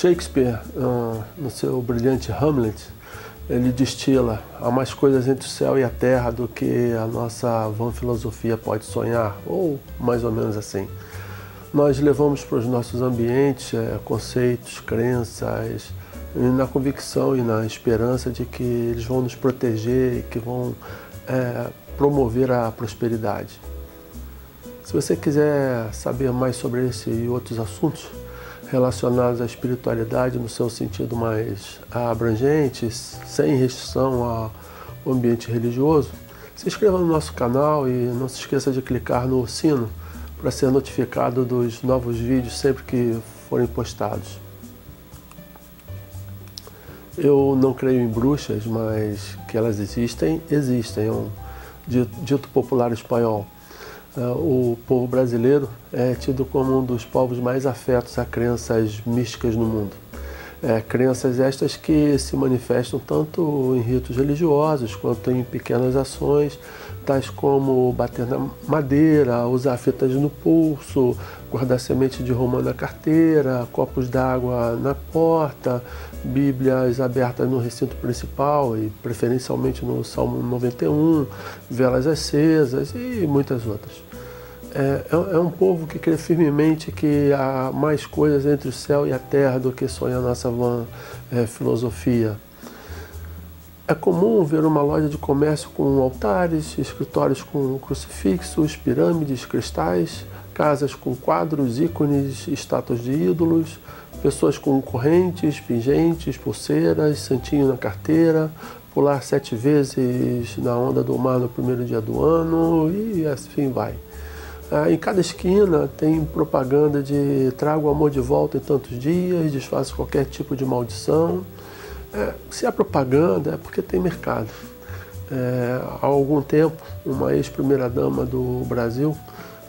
Shakespeare, uh, no seu brilhante Hamlet, ele destila há mais coisas entre o céu e a terra do que a nossa vã filosofia pode sonhar, ou mais ou menos assim. Nós levamos para os nossos ambientes é, conceitos, crenças, na convicção e na esperança de que eles vão nos proteger e que vão é, promover a prosperidade. Se você quiser saber mais sobre esse e outros assuntos, relacionados à espiritualidade no seu sentido mais abrangente, sem restrição ao ambiente religioso, se inscreva no nosso canal e não se esqueça de clicar no sino para ser notificado dos novos vídeos sempre que forem postados. Eu não creio em bruxas, mas que elas existem, existem. É um dito popular espanhol. É, o povo brasileiro é tido como um dos povos mais afetos a crenças místicas no mundo. É, crenças estas que se manifestam tanto em ritos religiosos quanto em pequenas ações, tais como bater na madeira, usar fitas no pulso, guardar semente de romã na carteira, copos d'água na porta, bíblias abertas no recinto principal e preferencialmente no Salmo 91, velas acesas e muitas outras. É, é, é, um povo que crê firmemente que há mais coisas entre o céu e a terra do que sonha a nossa vã é, filosofia. É comum ver uma loja de comércio com altares, escritórios com crucifixos, pirâmides, cristais, casas com quadros, ícones, estátuas de ídolos, pessoas com correntes, pingentes, pulseiras, santinho na carteira, pular sete vezes na onda do mar no primeiro dia do ano e assim vai. Ah, em cada esquina tem propaganda de traga o amor de volta em tantos dias, desfaça qualquer tipo de maldição. É, se é propaganda é porque tem mercado. É, há algum tempo, uma ex-primeira-dama do Brasil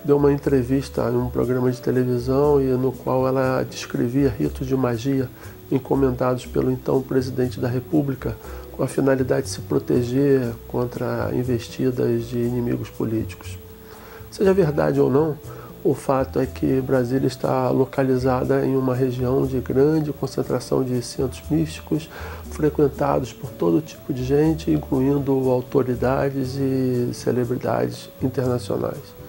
deu uma entrevista em um programa de televisão e no qual ela descrevia ritos de magia encomendados pelo então presidente da República com a finalidade de se proteger contra investidas de inimigos políticos. Seja verdade ou não, o fato é que Brasília está localizada em uma região de grande concentração de centros místicos, frequentados por todo tipo de gente, incluindo autoridades e celebridades internacionais.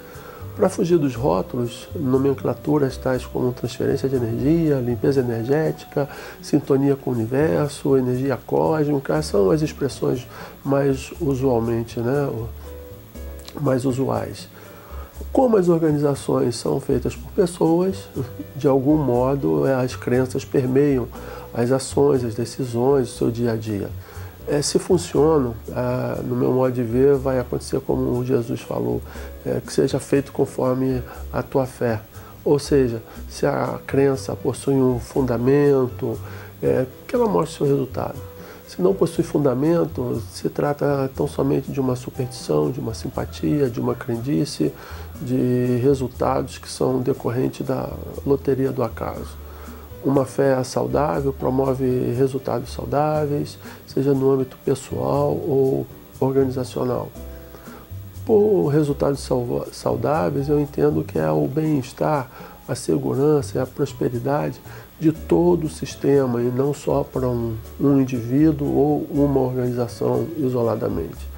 Para fugir dos rótulos, nomenclaturas tais como transferência de energia, limpeza energética, sintonia com o universo, energia cósmica, são as expressões mais usualmente, né, mais usuais. Como as organizações são feitas por pessoas, de algum modo as crenças permeiam as ações, as decisões, o seu dia a dia é, se funcionam, ah, no meu modo de ver, vai acontecer como Jesus falou, é, que seja feito conforme a tua fé. Ou seja, se a crença possui um fundamento, é, que ela mostre seu resultado. Se não possui fundamento, se trata tão somente de uma superstição, de uma simpatia, de uma crendice, de resultados que são decorrentes da loteria do acaso. Uma fé saudável promove resultados saudáveis, seja no âmbito pessoal ou organizacional. Por resultados saudáveis, eu entendo que é o bem-estar, a segurança e a prosperidade de todo o sistema e não só para um, um indivíduo ou uma organização isoladamente.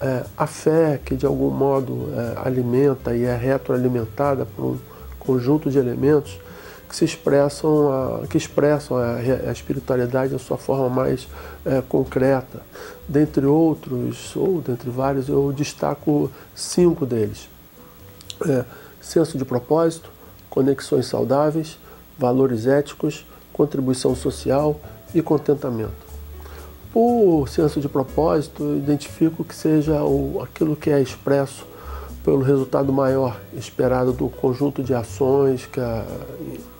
É, a fé que de algum modo é, alimenta e é retroalimentada por um conjunto de elementos que se expressam, a, que expressam a, a espiritualidade da sua forma mais é, concreta. Dentre outros, ou dentre vários, eu destaco cinco deles. É, senso de propósito, conexões saudáveis, valores éticos, contribuição social e contentamento. Por senso de propósito, identifico que seja aquilo que é expresso pelo resultado maior esperado do conjunto de ações que a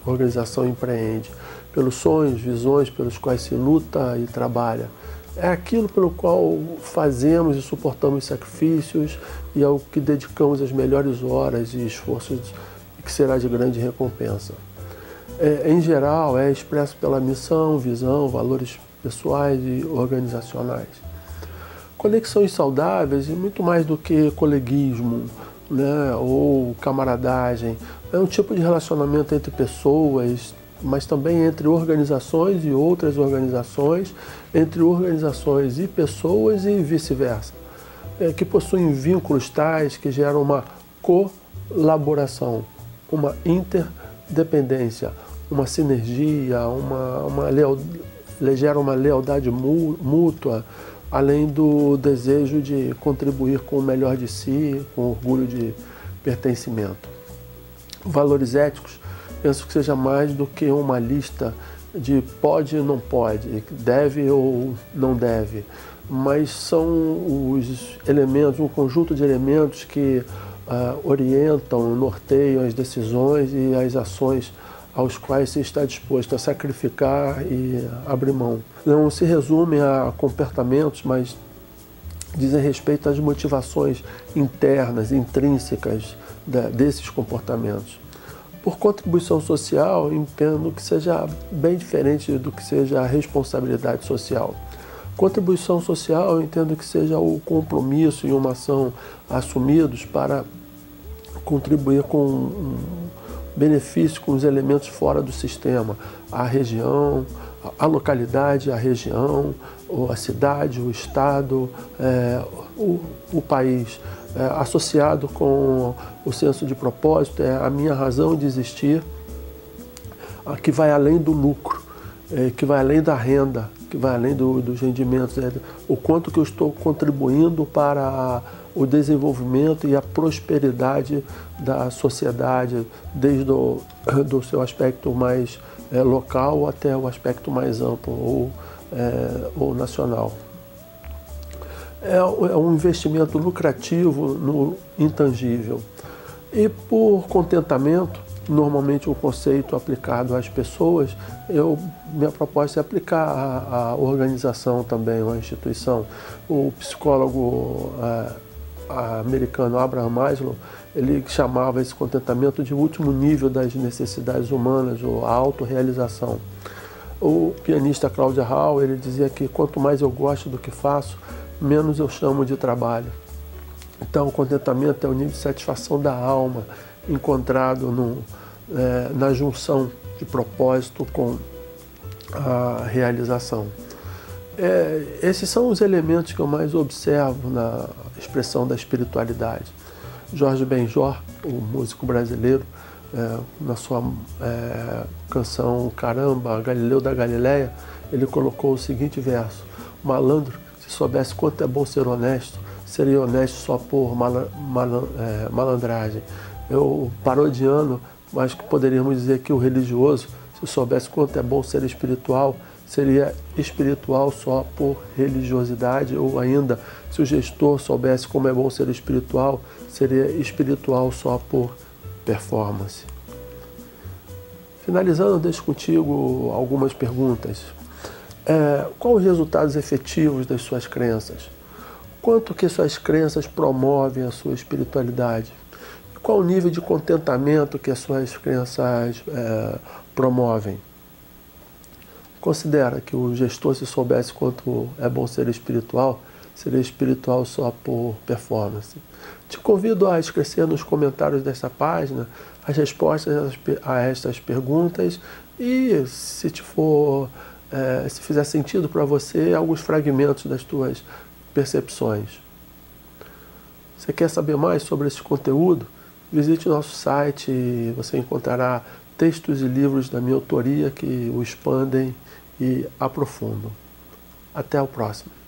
organização empreende, pelos sonhos, visões pelos quais se luta e trabalha. É aquilo pelo qual fazemos e suportamos sacrifícios e ao que dedicamos as melhores horas e esforços que será de grande recompensa. É, em geral, é expresso pela missão, visão, valores pessoais e organizacionais. Conexões saudáveis e muito mais do que coleguismo né, ou camaradagem. É um tipo de relacionamento entre pessoas mas também entre organizações e outras organizações, entre organizações e pessoas e vice-versa, é, que possuem vínculos tais que geram uma colaboração, uma interdependência, uma sinergia, uma, uma leal, gera uma lealdade mútua, além do desejo de contribuir com o melhor de si, com orgulho de pertencimento. Valores éticos, penso que seja mais do que uma lista de pode ou não pode, deve ou não deve, mas são os elementos, um conjunto de elementos que uh, orientam, norteiam as decisões e as ações aos quais se está disposto a sacrificar e abrir mão. Não se resume a comportamentos, mas dizem respeito às motivações internas, intrínsecas desses comportamentos. Por contribuição social, entendo que seja bem diferente do que seja a responsabilidade social. Contribuição social, entendo que seja o compromisso e uma ação assumidos para contribuir com benefício com os elementos fora do sistema, a região, a localidade, a região, a cidade, o estado, é, o, o, país, é, associado com o senso de propósito, é a minha razão de existir, que vai além do lucro, é, que vai além da renda, que vai além do, dos rendimentos, é, o quanto que eu estou contribuindo para o desenvolvimento e a prosperidade da sociedade, desde o do seu aspecto mais é, local até o aspecto mais amplo ou, é, ou nacional. É, é um investimento lucrativo no intangível. E por contentamento, normalmente o conceito aplicado às pessoas, eu, minha proposta é aplicar à, organização também, à instituição. O psicólogo é, americano Abraham Maslow, ele chamava esse contentamento de último nível das necessidades humanas, ou a autorrealização. O pianista Cláudia Hall, ele dizia que quanto mais eu gosto do que faço, menos eu chamo de trabalho. Então, o contentamento é o nível de satisfação da alma encontrado no, é, na junção de propósito com a realização. É, esses são os elementos que eu mais observo na expressão da espiritualidade. Jorge Benjor, o músico brasileiro, é, na sua é, canção Caramba, Galileu da Galileia, ele colocou o seguinte verso: Malandro, se soubesse quanto é bom ser honesto, seria honesto só por é, malandragem. Eu parodiando, mas que poderíamos dizer que o religioso, se soubesse quanto é bom ser espiritual, seria espiritual só por religiosidade, ou ainda, se o gestor soubesse como é bom ser espiritual, seria espiritual só por performance. Finalizando, deixo contigo algumas perguntas. É, quais os resultados efetivos das suas crenças? Quanto que suas crenças promovem a sua espiritualidade? Qual o nível de contentamento que as suas crenças é, promovem? Considera que o gestor, se soubesse quanto é bom ser espiritual, seria espiritual só por performance. Te convido a escrever nos comentários dessa página as respostas a estas perguntas e, se te for, é, se fizer sentido para você, alguns fragmentos das tuas percepções. Você quer saber mais sobre esse conteúdo? Visite o nosso site você encontrará textos e livros da minha autoria que o expandem e aprofundam. Até o próximo.